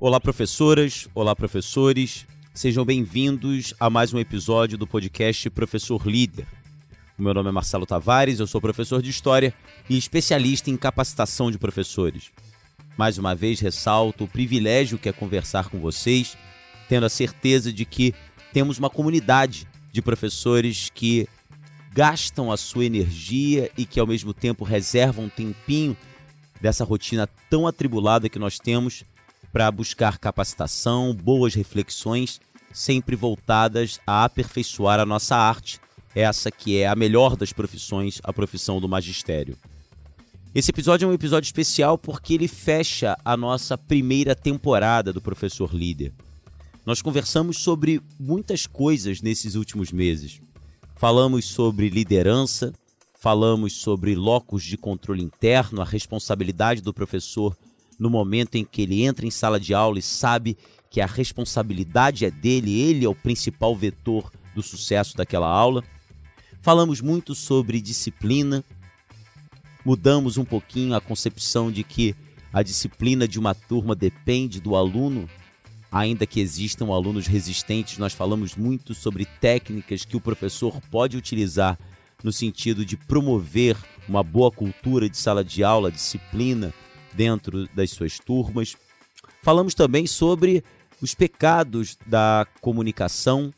Olá, professoras, olá, professores. Sejam bem-vindos a mais um episódio do podcast Professor Líder. O meu nome é Marcelo Tavares, eu sou professor de História e especialista em capacitação de professores. Mais uma vez ressalto o privilégio que é conversar com vocês, tendo a certeza de que temos uma comunidade de professores que gastam a sua energia e que ao mesmo tempo reservam um tempinho dessa rotina tão atribulada que nós temos para buscar capacitação, boas reflexões, sempre voltadas a aperfeiçoar a nossa arte, essa que é a melhor das profissões, a profissão do magistério. Esse episódio é um episódio especial porque ele fecha a nossa primeira temporada do Professor Líder. Nós conversamos sobre muitas coisas nesses últimos meses. Falamos sobre liderança, falamos sobre locos de controle interno, a responsabilidade do professor no momento em que ele entra em sala de aula e sabe que a responsabilidade é dele, ele é o principal vetor do sucesso daquela aula. Falamos muito sobre disciplina, mudamos um pouquinho a concepção de que a disciplina de uma turma depende do aluno, ainda que existam alunos resistentes, nós falamos muito sobre técnicas que o professor pode utilizar no sentido de promover uma boa cultura de sala de aula, disciplina dentro das suas turmas. Falamos também sobre os pecados da comunicação,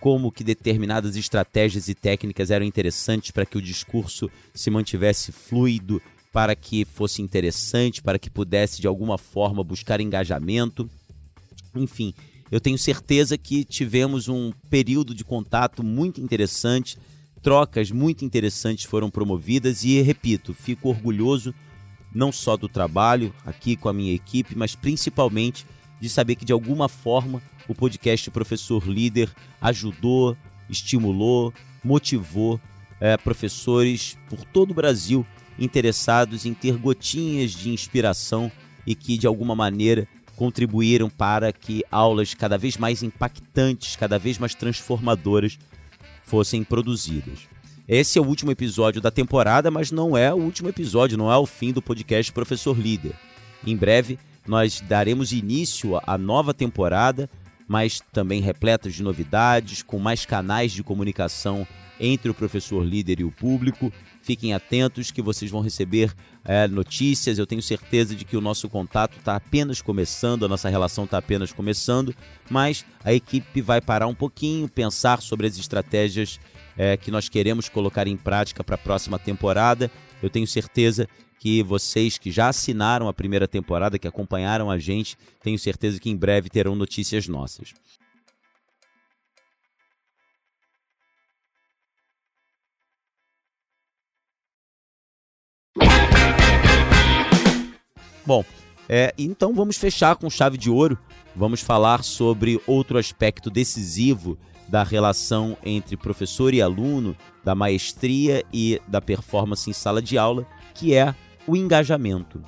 como que determinadas estratégias e técnicas eram interessantes para que o discurso se mantivesse fluido, para que fosse interessante, para que pudesse de alguma forma buscar engajamento. Enfim, eu tenho certeza que tivemos um período de contato muito interessante Trocas muito interessantes foram promovidas e, repito, fico orgulhoso não só do trabalho aqui com a minha equipe, mas principalmente de saber que de alguma forma o podcast Professor Líder ajudou, estimulou, motivou é, professores por todo o Brasil interessados em ter gotinhas de inspiração e que de alguma maneira contribuíram para que aulas cada vez mais impactantes, cada vez mais transformadoras fossem produzidas. Esse é o último episódio da temporada, mas não é o último episódio, não é o fim do podcast Professor Líder. Em breve, nós daremos início à nova temporada, mas também repletas de novidades, com mais canais de comunicação entre o professor líder e o público. Fiquem atentos que vocês vão receber é, notícias. Eu tenho certeza de que o nosso contato está apenas começando, a nossa relação está apenas começando, mas a equipe vai parar um pouquinho, pensar sobre as estratégias é, que nós queremos colocar em prática para a próxima temporada. Eu tenho certeza que vocês que já assinaram a primeira temporada, que acompanharam a gente, tenho certeza que em breve terão notícias nossas. Bom, é, então vamos fechar com chave de ouro. Vamos falar sobre outro aspecto decisivo da relação entre professor e aluno, da maestria e da performance em sala de aula, que é o engajamento.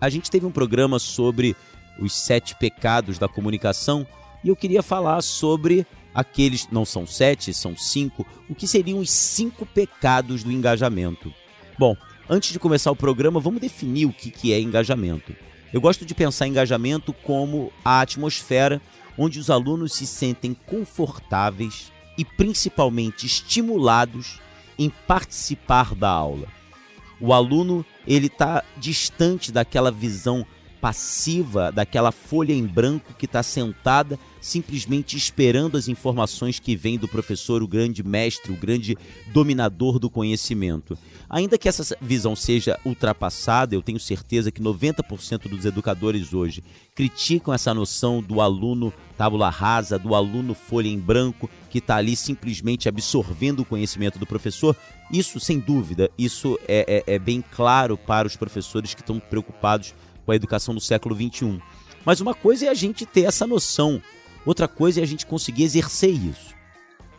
A gente teve um programa sobre os sete pecados da comunicação e eu queria falar sobre aqueles, não são sete, são cinco, o que seriam os cinco pecados do engajamento. Bom, Antes de começar o programa, vamos definir o que, é engajamento. Eu gosto de pensar engajamento como a atmosfera onde os alunos se sentem confortáveis e principalmente estimulados em participar da aula. O aluno ele está distante daquela visão passiva, daquela folha em branco que está sentada simplesmente esperando as informações que vêm do professor, o grande mestre, o grande dominador do conhecimento. Ainda que essa visão seja ultrapassada, eu tenho certeza que 90% dos educadores hoje criticam essa noção do aluno tábula rasa, do aluno folha em branco, que está ali simplesmente absorvendo o conhecimento do professor. Isso, sem dúvida, isso é, é, é bem claro para os professores que estão preocupados com a educação do século XXI. Mas uma coisa é a gente ter essa noção Outra coisa é a gente conseguir exercer isso.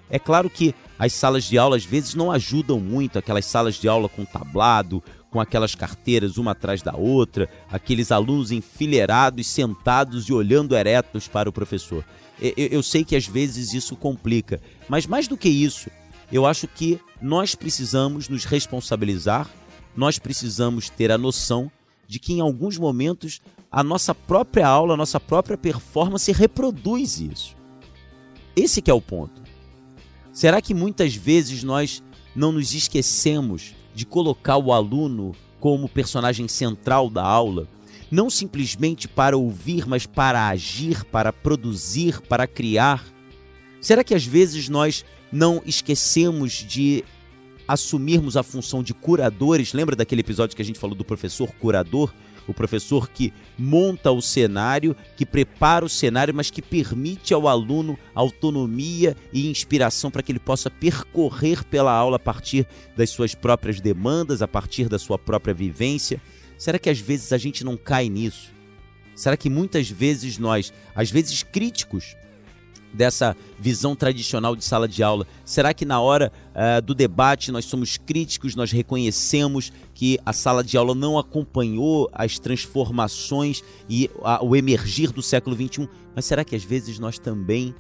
É claro que as salas de aula às vezes não ajudam muito, aquelas salas de aula com tablado, com aquelas carteiras uma atrás da outra, aqueles alunos enfileirados, sentados e olhando eretos para o professor. Eu, eu sei que às vezes isso complica, mas mais do que isso, eu acho que nós precisamos nos responsabilizar, nós precisamos ter a noção de que em alguns momentos a nossa própria aula, a nossa própria performance reproduz isso. Esse é o ponto. Será que muitas vezes nós não nos esquecemos de colocar o aluno como personagem central da aula? Não simplesmente para ouvir, mas para agir, para produzir, para criar? Será que às vezes nós não esquecemos de assumirmos a função de curadores? Lembra daquele episódio que a gente falou do professor curador? o professor que monta o cenário, que prepara o cenário, mas que permite ao aluno autonomia e inspiração para que ele possa percorrer pela aula a partir das suas próprias demandas, a partir da sua própria vivência. Será que às vezes a gente não cai nisso? Será que muitas vezes nós, às vezes críticos, dessa visão tradicional de sala de aula? Será que na hora uh, do debate nós somos críticos, nós reconhecemos que a sala de aula não acompanhou as transformações e a, o emergir do século XXI? Mas será que às vezes nós também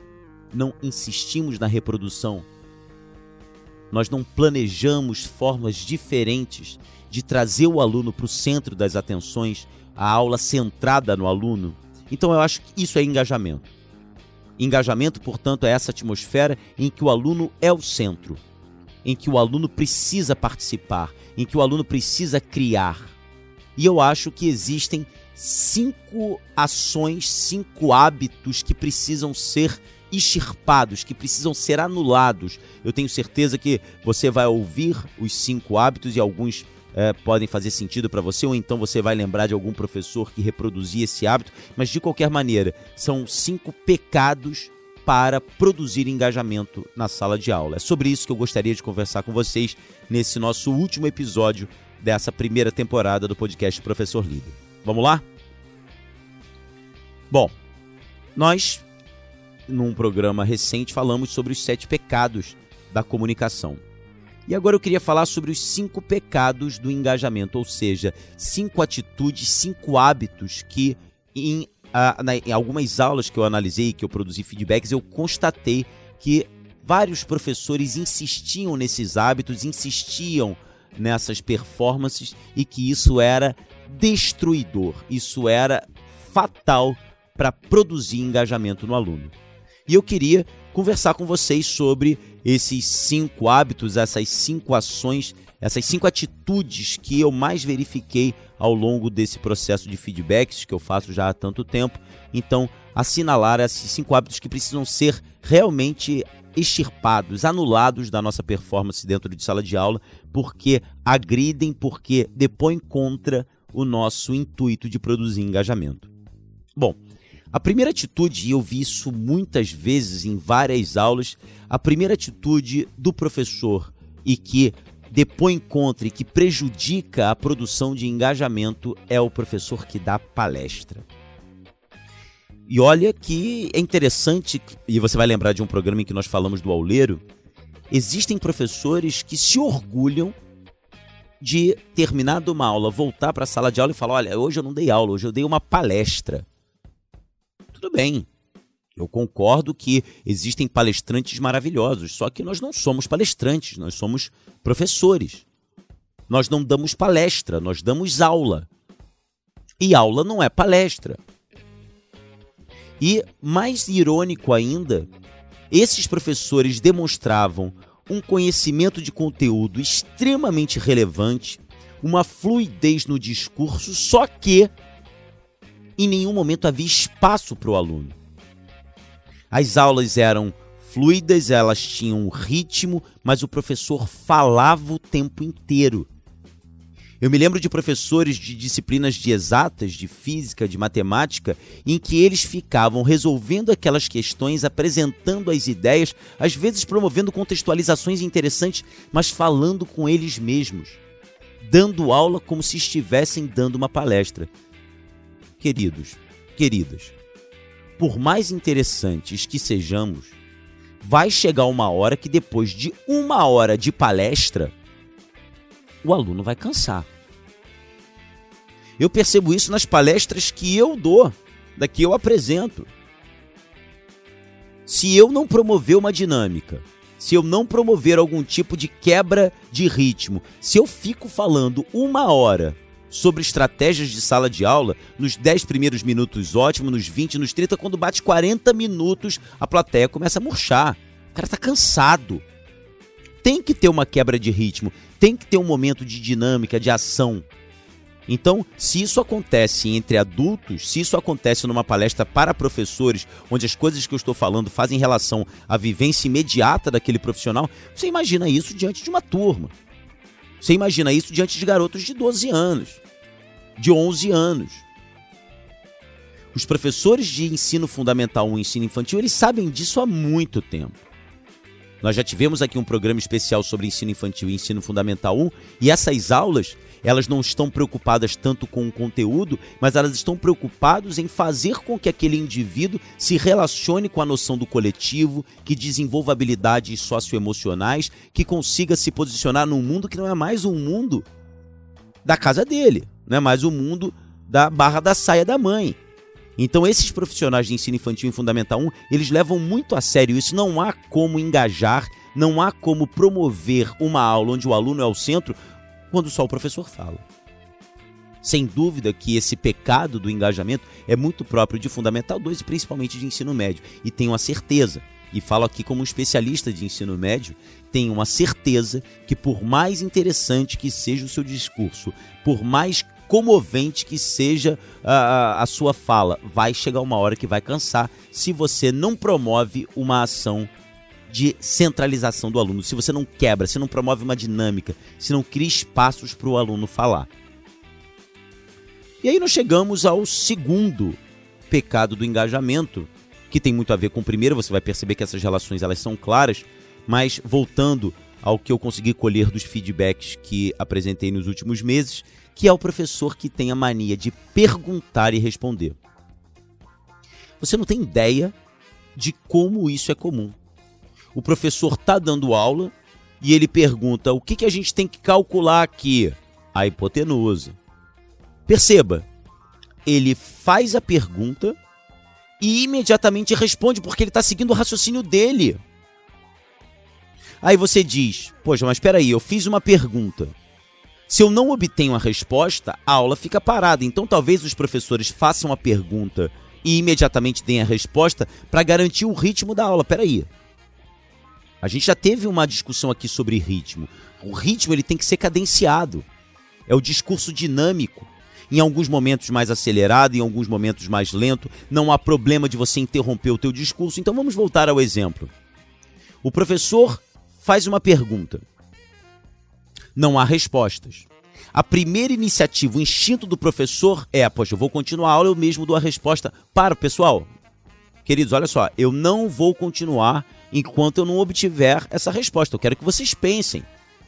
não insistimos na reprodução? Nós não planejamos formas diferentes de trazer o aluno para o centro das atenções, a aula centrada no aluno? Então eu acho que isso é engajamento. Engajamento, portanto, é essa atmosfera em que o aluno é o centro, em que o aluno precisa participar, em que o aluno precisa criar. E eu acho que existem cinco ações, cinco hábitos que precisam ser extirpados, que precisam ser anulados. Eu tenho certeza que você vai ouvir os cinco hábitos e alguns é, podem fazer sentido para você, ou então você vai lembrar de algum professor que reproduzia esse hábito, mas de qualquer maneira, são cinco pecados para produzir engajamento na sala de aula. É sobre isso que eu gostaria de conversar com vocês nesse nosso último episódio dessa primeira temporada do podcast Professor Líder. Vamos lá? Bom, nós, num programa recente, falamos sobre os sete pecados da comunicação. E agora eu queria falar sobre os cinco pecados do engajamento, ou seja, cinco atitudes, cinco hábitos que em, a, na, em algumas aulas que eu analisei, que eu produzi feedbacks, eu constatei que vários professores insistiam nesses hábitos, insistiam nessas performances e que isso era destruidor, isso era fatal para produzir engajamento no aluno. E eu queria conversar com vocês sobre esses cinco hábitos, essas cinco ações, essas cinco atitudes que eu mais verifiquei ao longo desse processo de feedbacks que eu faço já há tanto tempo. Então, assinalar esses cinco hábitos que precisam ser realmente extirpados, anulados da nossa performance dentro de sala de aula, porque agridem, porque depõem contra o nosso intuito de produzir engajamento. Bom, a primeira atitude, e eu vi isso muitas vezes em várias aulas, a primeira atitude do professor e que depõe contra e que prejudica a produção de engajamento é o professor que dá palestra. E olha que é interessante, e você vai lembrar de um programa em que nós falamos do auleiro, existem professores que se orgulham de terminado uma aula, voltar para a sala de aula e falar: olha, hoje eu não dei aula, hoje eu dei uma palestra tudo bem. Eu concordo que existem palestrantes maravilhosos, só que nós não somos palestrantes, nós somos professores. Nós não damos palestra, nós damos aula. E aula não é palestra. E mais irônico ainda, esses professores demonstravam um conhecimento de conteúdo extremamente relevante, uma fluidez no discurso, só que em nenhum momento havia espaço para o aluno. As aulas eram fluidas, elas tinham ritmo, mas o professor falava o tempo inteiro. Eu me lembro de professores de disciplinas de exatas, de física, de matemática, em que eles ficavam resolvendo aquelas questões, apresentando as ideias, às vezes promovendo contextualizações interessantes, mas falando com eles mesmos, dando aula como se estivessem dando uma palestra. Queridos, queridas, por mais interessantes que sejamos, vai chegar uma hora que depois de uma hora de palestra, o aluno vai cansar. Eu percebo isso nas palestras que eu dou, da que eu apresento. Se eu não promover uma dinâmica, se eu não promover algum tipo de quebra de ritmo, se eu fico falando uma hora sobre estratégias de sala de aula nos 10 primeiros minutos ótimo, nos 20, nos 30, quando bate 40 minutos, a plateia começa a murchar. O cara tá cansado. Tem que ter uma quebra de ritmo, tem que ter um momento de dinâmica, de ação. Então, se isso acontece entre adultos, se isso acontece numa palestra para professores, onde as coisas que eu estou falando fazem relação à vivência imediata daquele profissional, você imagina isso diante de uma turma. Você imagina isso diante de garotos de 12 anos, de 11 anos. Os professores de ensino fundamental 1 e ensino infantil, eles sabem disso há muito tempo. Nós já tivemos aqui um programa especial sobre ensino infantil e ensino fundamental 1, e essas aulas, elas não estão preocupadas tanto com o conteúdo, mas elas estão preocupadas em fazer com que aquele indivíduo se relacione com a noção do coletivo, que desenvolva habilidades socioemocionais, que consiga se posicionar num mundo que não é mais um mundo da casa dele, não é mais o um mundo da barra da saia da mãe. Então esses profissionais de ensino infantil e fundamental 1, eles levam muito a sério isso, não há como engajar, não há como promover uma aula onde o aluno é o centro quando só o professor fala. Sem dúvida que esse pecado do engajamento é muito próprio de Fundamental 2 e principalmente de ensino médio. E tenho a certeza, e falo aqui como especialista de ensino médio, tenho uma certeza que por mais interessante que seja o seu discurso, por mais comovente que seja a, a, a sua fala, vai chegar uma hora que vai cansar se você não promove uma ação de centralização do aluno, se você não quebra, se não promove uma dinâmica, se não cria espaços para o aluno falar. E aí nós chegamos ao segundo pecado do engajamento, que tem muito a ver com o primeiro, você vai perceber que essas relações elas são claras, mas voltando ao que eu consegui colher dos feedbacks que apresentei nos últimos meses, que é o professor que tem a mania de perguntar e responder. Você não tem ideia de como isso é comum o professor está dando aula e ele pergunta: o que, que a gente tem que calcular aqui? A hipotenusa. Perceba, ele faz a pergunta e imediatamente responde porque ele está seguindo o raciocínio dele. Aí você diz: Poxa, mas espera aí, eu fiz uma pergunta. Se eu não obtenho a resposta, a aula fica parada. Então talvez os professores façam a pergunta e imediatamente deem a resposta para garantir o ritmo da aula. Espera aí. A gente já teve uma discussão aqui sobre ritmo. O ritmo ele tem que ser cadenciado. É o discurso dinâmico. Em alguns momentos mais acelerado, em alguns momentos mais lento. Não há problema de você interromper o teu discurso. Então vamos voltar ao exemplo. O professor faz uma pergunta. Não há respostas. A primeira iniciativa, o instinto do professor é: poxa, eu vou continuar a aula, eu mesmo dou a resposta. Para, pessoal. Queridos, olha só, eu não vou continuar enquanto eu não obtiver essa resposta. Eu quero que vocês pensem.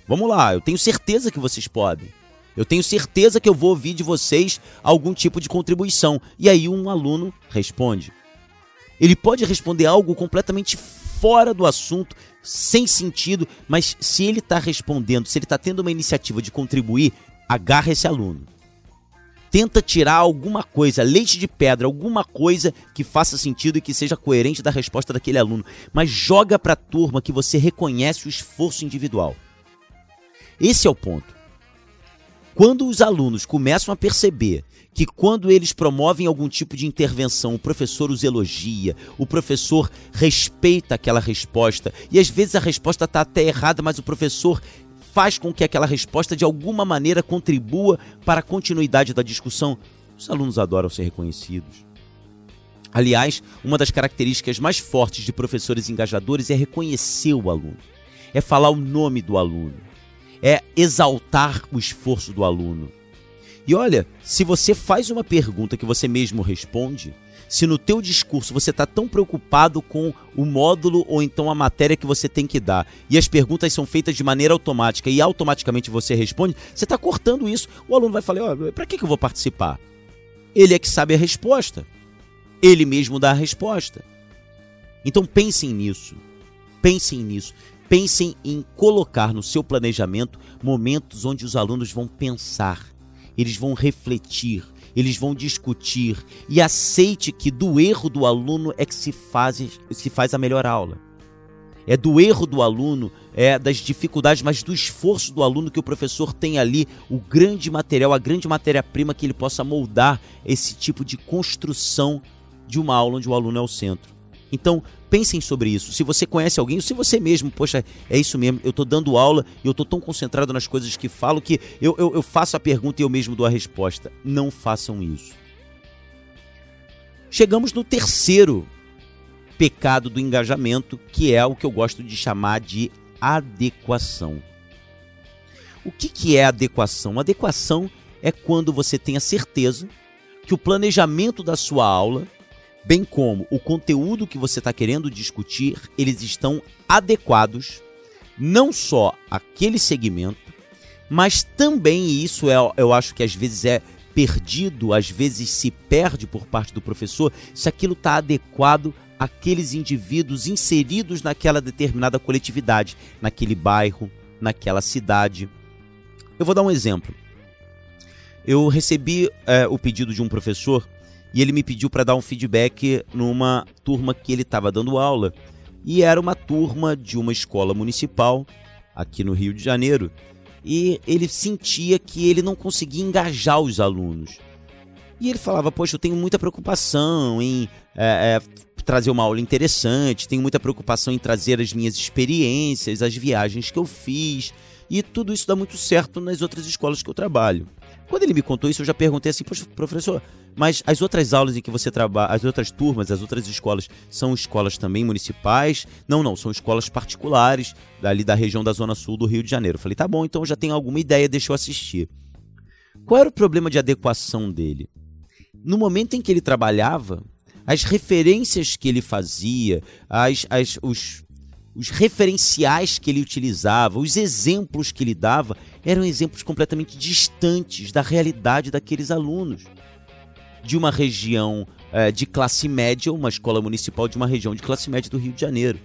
Vamos lá, eu tenho certeza que vocês podem. Eu tenho certeza que eu vou ouvir de vocês algum tipo de contribuição. E aí um aluno responde. Ele pode responder algo completamente fora do assunto, sem sentido, mas se ele está respondendo, se ele está tendo uma iniciativa de contribuir, agarra esse aluno tenta tirar alguma coisa, leite de pedra, alguma coisa que faça sentido e que seja coerente da resposta daquele aluno, mas joga para a turma que você reconhece o esforço individual. Esse é o ponto. Quando os alunos começam a perceber que quando eles promovem algum tipo de intervenção, o professor os elogia, o professor respeita aquela resposta, e às vezes a resposta está até errada, mas o professor faz com que aquela resposta de alguma maneira contribua para a continuidade da discussão. Os alunos adoram ser reconhecidos. Aliás, uma das características mais fortes de professores engajadores é reconhecer o aluno, é falar o nome do aluno, é exaltar o esforço do aluno. E olha, se você faz uma pergunta que você mesmo responde, se no teu discurso você está tão preocupado com o módulo ou então a matéria que você tem que dar e as perguntas são feitas de maneira automática e automaticamente você responde, você está cortando isso. O aluno vai falar: oh, para que, que eu vou participar? Ele é que sabe a resposta. Ele mesmo dá a resposta. Então pensem nisso. Pensem nisso. Pensem em colocar no seu planejamento momentos onde os alunos vão pensar, eles vão refletir, eles vão discutir e aceite que do erro do aluno é que se faz, se faz a melhor aula. é do erro do aluno, é das dificuldades, mas do esforço do aluno que o professor tem ali o grande material, a grande matéria-prima que ele possa moldar esse tipo de construção de uma aula onde o aluno é o centro. Então, pensem sobre isso. Se você conhece alguém, ou se você mesmo, poxa, é isso mesmo, eu estou dando aula e eu estou tão concentrado nas coisas que falo que eu, eu, eu faço a pergunta e eu mesmo dou a resposta. Não façam isso. Chegamos no terceiro pecado do engajamento, que é o que eu gosto de chamar de adequação. O que, que é adequação? Adequação é quando você tem a certeza que o planejamento da sua aula, bem como o conteúdo que você está querendo discutir, eles estão adequados não só àquele segmento, mas também, e isso é, eu acho que às vezes é perdido, às vezes se perde por parte do professor, se aquilo está adequado aqueles indivíduos inseridos naquela determinada coletividade, naquele bairro, naquela cidade. Eu vou dar um exemplo. Eu recebi é, o pedido de um professor e ele me pediu para dar um feedback numa turma que ele estava dando aula. E era uma turma de uma escola municipal aqui no Rio de Janeiro. E ele sentia que ele não conseguia engajar os alunos. E ele falava: Poxa, eu tenho muita preocupação em é, é, trazer uma aula interessante, tenho muita preocupação em trazer as minhas experiências, as viagens que eu fiz, e tudo isso dá muito certo nas outras escolas que eu trabalho. Quando ele me contou isso, eu já perguntei assim, poxa, professor, mas as outras aulas em que você trabalha, as outras turmas, as outras escolas, são escolas também municipais? Não, não, são escolas particulares, dali da região da Zona Sul do Rio de Janeiro. Eu falei, tá bom, então já tenho alguma ideia, deixa eu assistir. Qual era o problema de adequação dele? No momento em que ele trabalhava, as referências que ele fazia, as, as, os, os referenciais que ele utilizava, os exemplos que ele dava, eram exemplos completamente distantes da realidade daqueles alunos. De uma região é, de classe média, uma escola municipal de uma região de classe média do Rio de Janeiro.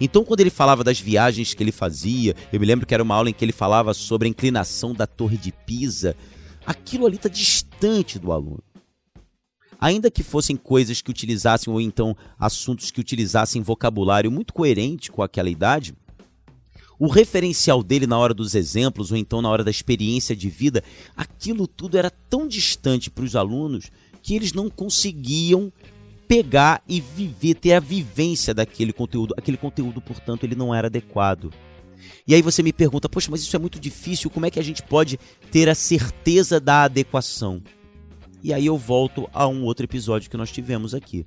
Então, quando ele falava das viagens que ele fazia, eu me lembro que era uma aula em que ele falava sobre a inclinação da Torre de Pisa, aquilo ali está distante do aluno ainda que fossem coisas que utilizassem ou então assuntos que utilizassem vocabulário muito coerente com aquela idade, o referencial dele na hora dos exemplos ou então na hora da experiência de vida, aquilo tudo era tão distante para os alunos que eles não conseguiam pegar e viver, ter a vivência daquele conteúdo. Aquele conteúdo, portanto, ele não era adequado. E aí você me pergunta, poxa, mas isso é muito difícil, como é que a gente pode ter a certeza da adequação? E aí eu volto a um outro episódio que nós tivemos aqui.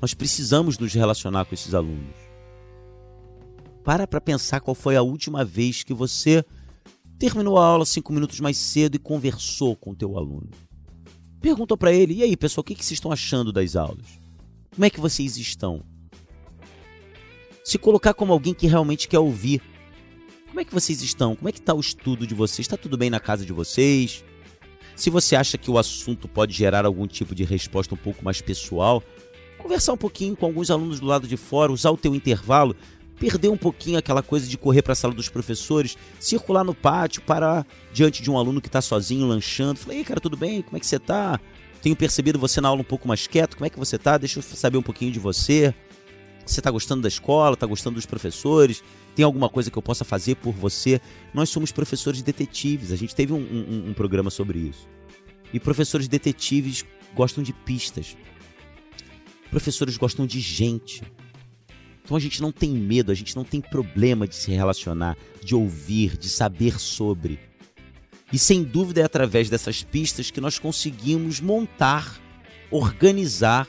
Nós precisamos nos relacionar com esses alunos. Para para pensar qual foi a última vez que você terminou a aula cinco minutos mais cedo e conversou com o teu aluno. Pergunta para ele, e aí pessoal, o que, que vocês estão achando das aulas? Como é que vocês estão? Se colocar como alguém que realmente quer ouvir. Como é que vocês estão? Como é que está o estudo de vocês? Está tudo bem na casa de vocês? Se você acha que o assunto pode gerar algum tipo de resposta um pouco mais pessoal, conversar um pouquinho com alguns alunos do lado de fora, usar o teu intervalo, perder um pouquinho aquela coisa de correr para a sala dos professores, circular no pátio, parar diante de um aluno que está sozinho lanchando, falei, cara, tudo bem? Como é que você está? Tenho percebido você na aula um pouco mais quieto, como é que você está? Deixa eu saber um pouquinho de você. Você está gostando da escola? Está gostando dos professores? Tem alguma coisa que eu possa fazer por você? Nós somos professores detetives. A gente teve um, um, um programa sobre isso. E professores detetives gostam de pistas. Professores gostam de gente. Então a gente não tem medo, a gente não tem problema de se relacionar, de ouvir, de saber sobre. E sem dúvida é através dessas pistas que nós conseguimos montar, organizar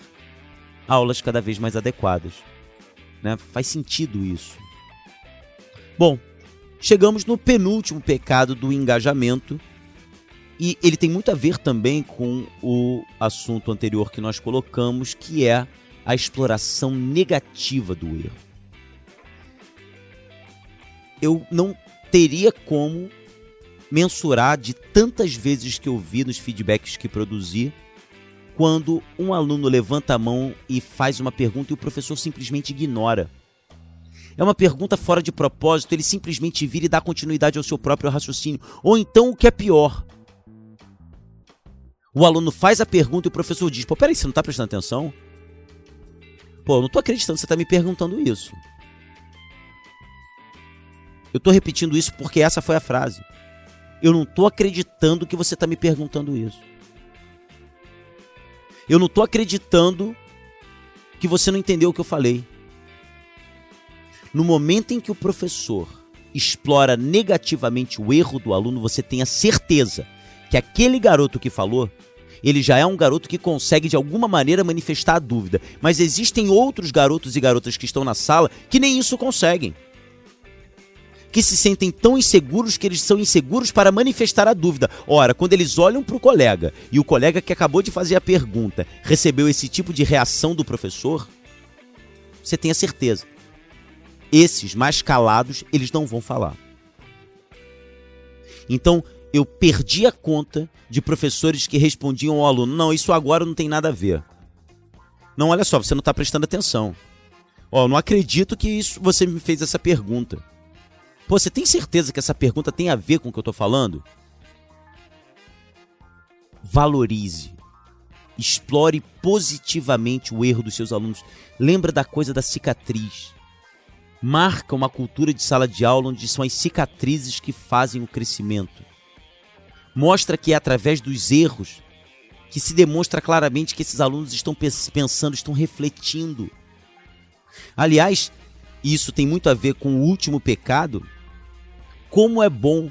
aulas cada vez mais adequadas. Né? Faz sentido isso. Bom, chegamos no penúltimo pecado do engajamento. E ele tem muito a ver também com o assunto anterior que nós colocamos, que é a exploração negativa do erro. Eu não teria como mensurar de tantas vezes que eu vi nos feedbacks que produzi quando um aluno levanta a mão e faz uma pergunta e o professor simplesmente ignora. É uma pergunta fora de propósito, ele simplesmente vira e dá continuidade ao seu próprio raciocínio. Ou então, o que é pior, o aluno faz a pergunta e o professor diz: Pô, peraí, você não está prestando atenção? Pô, eu não estou acreditando que você está me perguntando isso. Eu estou repetindo isso porque essa foi a frase. Eu não estou acreditando que você está me perguntando isso. Eu não estou acreditando que você não entendeu o que eu falei. No momento em que o professor explora negativamente o erro do aluno, você tem a certeza que aquele garoto que falou, ele já é um garoto que consegue de alguma maneira manifestar a dúvida. Mas existem outros garotos e garotas que estão na sala que nem isso conseguem. Que se sentem tão inseguros que eles são inseguros para manifestar a dúvida. Ora, quando eles olham para o colega e o colega que acabou de fazer a pergunta recebeu esse tipo de reação do professor, você tem a certeza. Esses mais calados, eles não vão falar. Então, eu perdi a conta de professores que respondiam ao aluno: não, isso agora não tem nada a ver. Não, olha só, você não está prestando atenção. Ó, oh, não acredito que isso você me fez essa pergunta. Pô, você tem certeza que essa pergunta tem a ver com o que eu estou falando? Valorize. Explore positivamente o erro dos seus alunos. Lembra da coisa da cicatriz. Marca uma cultura de sala de aula onde são as cicatrizes que fazem o crescimento mostra que é através dos erros que se demonstra claramente que esses alunos estão pensando, estão refletindo. Aliás, isso tem muito a ver com o último pecado. Como é bom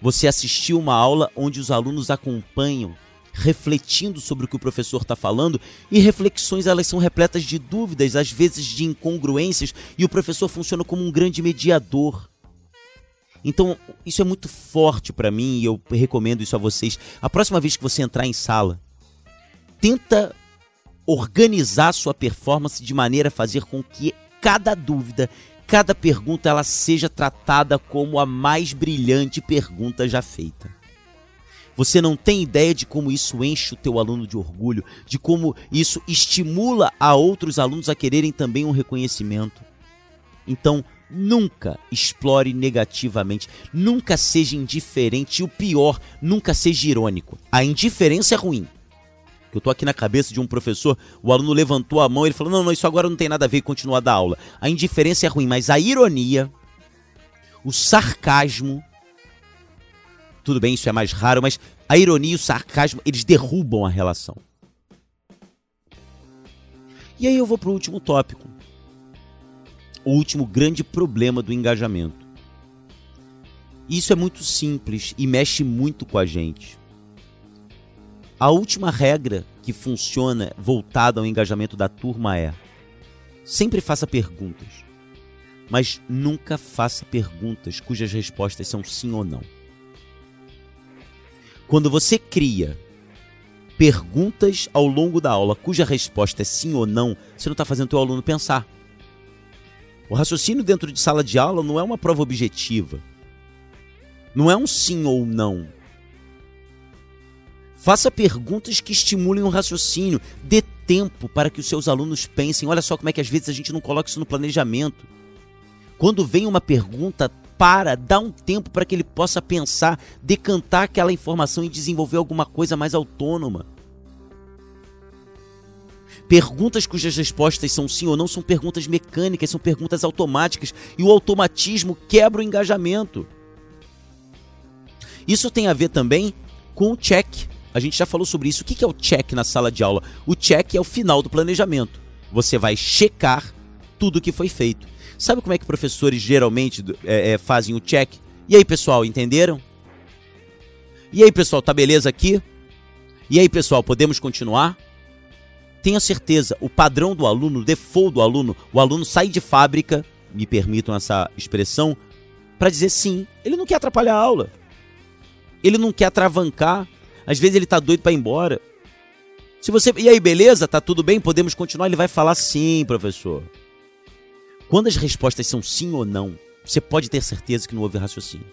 você assistir uma aula onde os alunos acompanham, refletindo sobre o que o professor está falando, e reflexões elas são repletas de dúvidas, às vezes de incongruências, e o professor funciona como um grande mediador. Então, isso é muito forte para mim e eu recomendo isso a vocês. A próxima vez que você entrar em sala, tenta organizar sua performance de maneira a fazer com que cada dúvida, cada pergunta ela seja tratada como a mais brilhante pergunta já feita. Você não tem ideia de como isso enche o teu aluno de orgulho, de como isso estimula a outros alunos a quererem também um reconhecimento. Então, Nunca explore negativamente, nunca seja indiferente e o pior, nunca seja irônico. A indiferença é ruim. Eu tô aqui na cabeça de um professor, o aluno levantou a mão, ele falou: "Não, não, isso agora não tem nada a ver e continua da aula". A indiferença é ruim, mas a ironia, o sarcasmo, tudo bem, isso é mais raro, mas a ironia e o sarcasmo, eles derrubam a relação. E aí eu vou pro último tópico o último grande problema do engajamento. Isso é muito simples e mexe muito com a gente. A última regra que funciona voltada ao engajamento da turma é: sempre faça perguntas, mas nunca faça perguntas cujas respostas são sim ou não. Quando você cria perguntas ao longo da aula cuja resposta é sim ou não, você não está fazendo o teu aluno pensar. O raciocínio dentro de sala de aula não é uma prova objetiva. Não é um sim ou não. Faça perguntas que estimulem o raciocínio. Dê tempo para que os seus alunos pensem. Olha só como é que às vezes a gente não coloca isso no planejamento. Quando vem uma pergunta, para, dá um tempo para que ele possa pensar, decantar aquela informação e desenvolver alguma coisa mais autônoma. Perguntas cujas respostas são sim ou não são perguntas mecânicas, são perguntas automáticas e o automatismo quebra o engajamento. Isso tem a ver também com o check. A gente já falou sobre isso. O que é o check na sala de aula? O check é o final do planejamento. Você vai checar tudo o que foi feito. Sabe como é que professores geralmente é, é, fazem o check? E aí, pessoal, entenderam? E aí, pessoal, tá beleza aqui? E aí, pessoal, podemos continuar? Tenha certeza, o padrão do aluno, o default do aluno, o aluno sai de fábrica, me permitam essa expressão, para dizer sim, ele não quer atrapalhar a aula. Ele não quer atravancar. Às vezes ele tá doido para ir embora. Se você, e aí, beleza? Tá tudo bem? Podemos continuar? Ele vai falar sim, professor. Quando as respostas são sim ou não, você pode ter certeza que não houve raciocínio.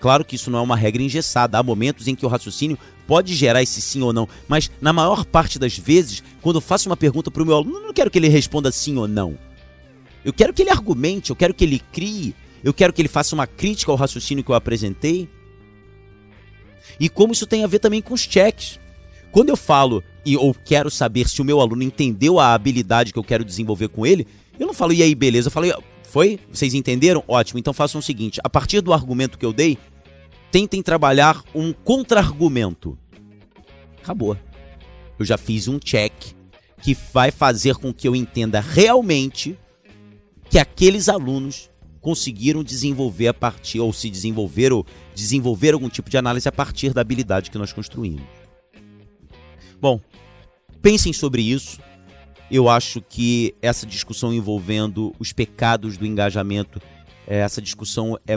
Claro que isso não é uma regra engessada. Há momentos em que o raciocínio pode gerar esse sim ou não, mas na maior parte das vezes, quando eu faço uma pergunta para o meu aluno, eu não quero que ele responda sim ou não. Eu quero que ele argumente, eu quero que ele crie, eu quero que ele faça uma crítica ao raciocínio que eu apresentei. E como isso tem a ver também com os cheques. Quando eu falo e ou quero saber se o meu aluno entendeu a habilidade que eu quero desenvolver com ele, eu não falo e aí beleza, eu falo Foi? Vocês entenderam? Ótimo. Então façam o seguinte: a partir do argumento que eu dei, tentem trabalhar um contra-argumento. Acabou. Eu já fiz um check que vai fazer com que eu entenda realmente que aqueles alunos conseguiram desenvolver a partir, ou se desenvolver, ou desenvolver algum tipo de análise a partir da habilidade que nós construímos. Bom, pensem sobre isso. Eu acho que essa discussão envolvendo os pecados do engajamento, eh, essa discussão é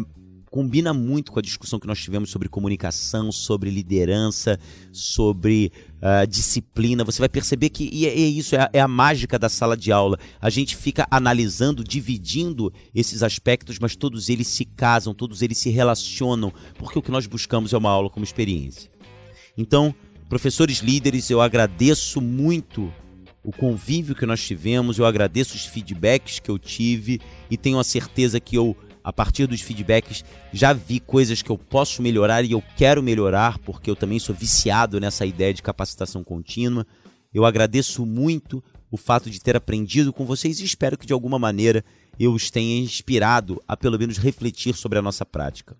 combina muito com a discussão que nós tivemos sobre comunicação, sobre liderança, sobre uh, disciplina. Você vai perceber que e é, é isso, é é a, mágica da sala de aula. A gente fica analisando, dividindo esses aspectos, mas todos eles se casam, todos eles se relacionam, porque o que nós buscamos é uma aula como experiência. Então, professores líderes, eu agradeço muito o convívio que nós tivemos, eu agradeço os feedbacks que eu tive e tenho a certeza que eu, a partir dos feedbacks, já vi coisas que eu posso melhorar e eu quero melhorar, porque eu também sou viciado nessa ideia de capacitação contínua. Eu agradeço muito o fato de ter aprendido com vocês e espero que de alguma maneira eu os tenha inspirado a pelo menos refletir sobre a nossa prática.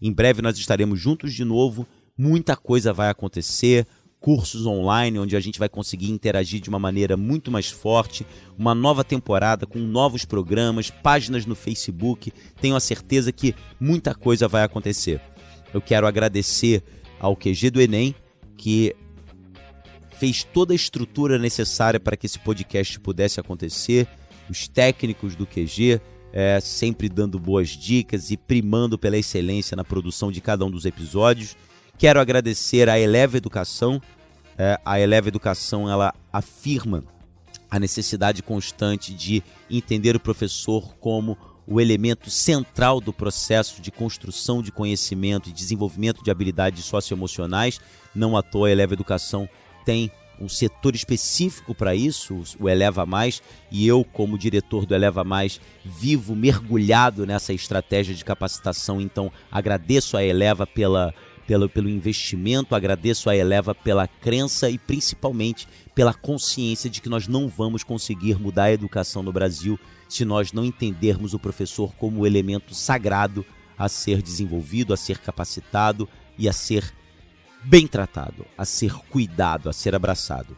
Em breve nós estaremos juntos de novo, muita coisa vai acontecer cursos online onde a gente vai conseguir interagir de uma maneira muito mais forte, uma nova temporada com novos programas, páginas no Facebook. Tenho a certeza que muita coisa vai acontecer. Eu quero agradecer ao QG do Enem que fez toda a estrutura necessária para que esse podcast pudesse acontecer, os técnicos do QG, é, sempre dando boas dicas e primando pela excelência na produção de cada um dos episódios. Quero agradecer à Eleva Educação. É, a Eleva Educação ela afirma a necessidade constante de entender o professor como o elemento central do processo de construção de conhecimento e desenvolvimento de habilidades socioemocionais. Não à toa a Eleva Educação tem um setor específico para isso, o Eleva Mais, e eu, como diretor do Eleva Mais, vivo mergulhado nessa estratégia de capacitação. Então, agradeço a Eleva pela pelo, pelo investimento, agradeço a Eleva pela crença e principalmente pela consciência de que nós não vamos conseguir mudar a educação no Brasil se nós não entendermos o professor como elemento sagrado a ser desenvolvido, a ser capacitado e a ser bem tratado, a ser cuidado, a ser abraçado.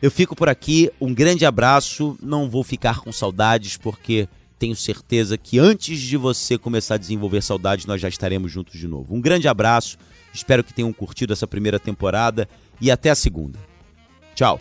Eu fico por aqui, um grande abraço, não vou ficar com saudades porque tenho certeza que antes de você começar a desenvolver saudades, nós já estaremos juntos de novo. Um grande abraço, espero que tenham curtido essa primeira temporada e até a segunda. Tchau!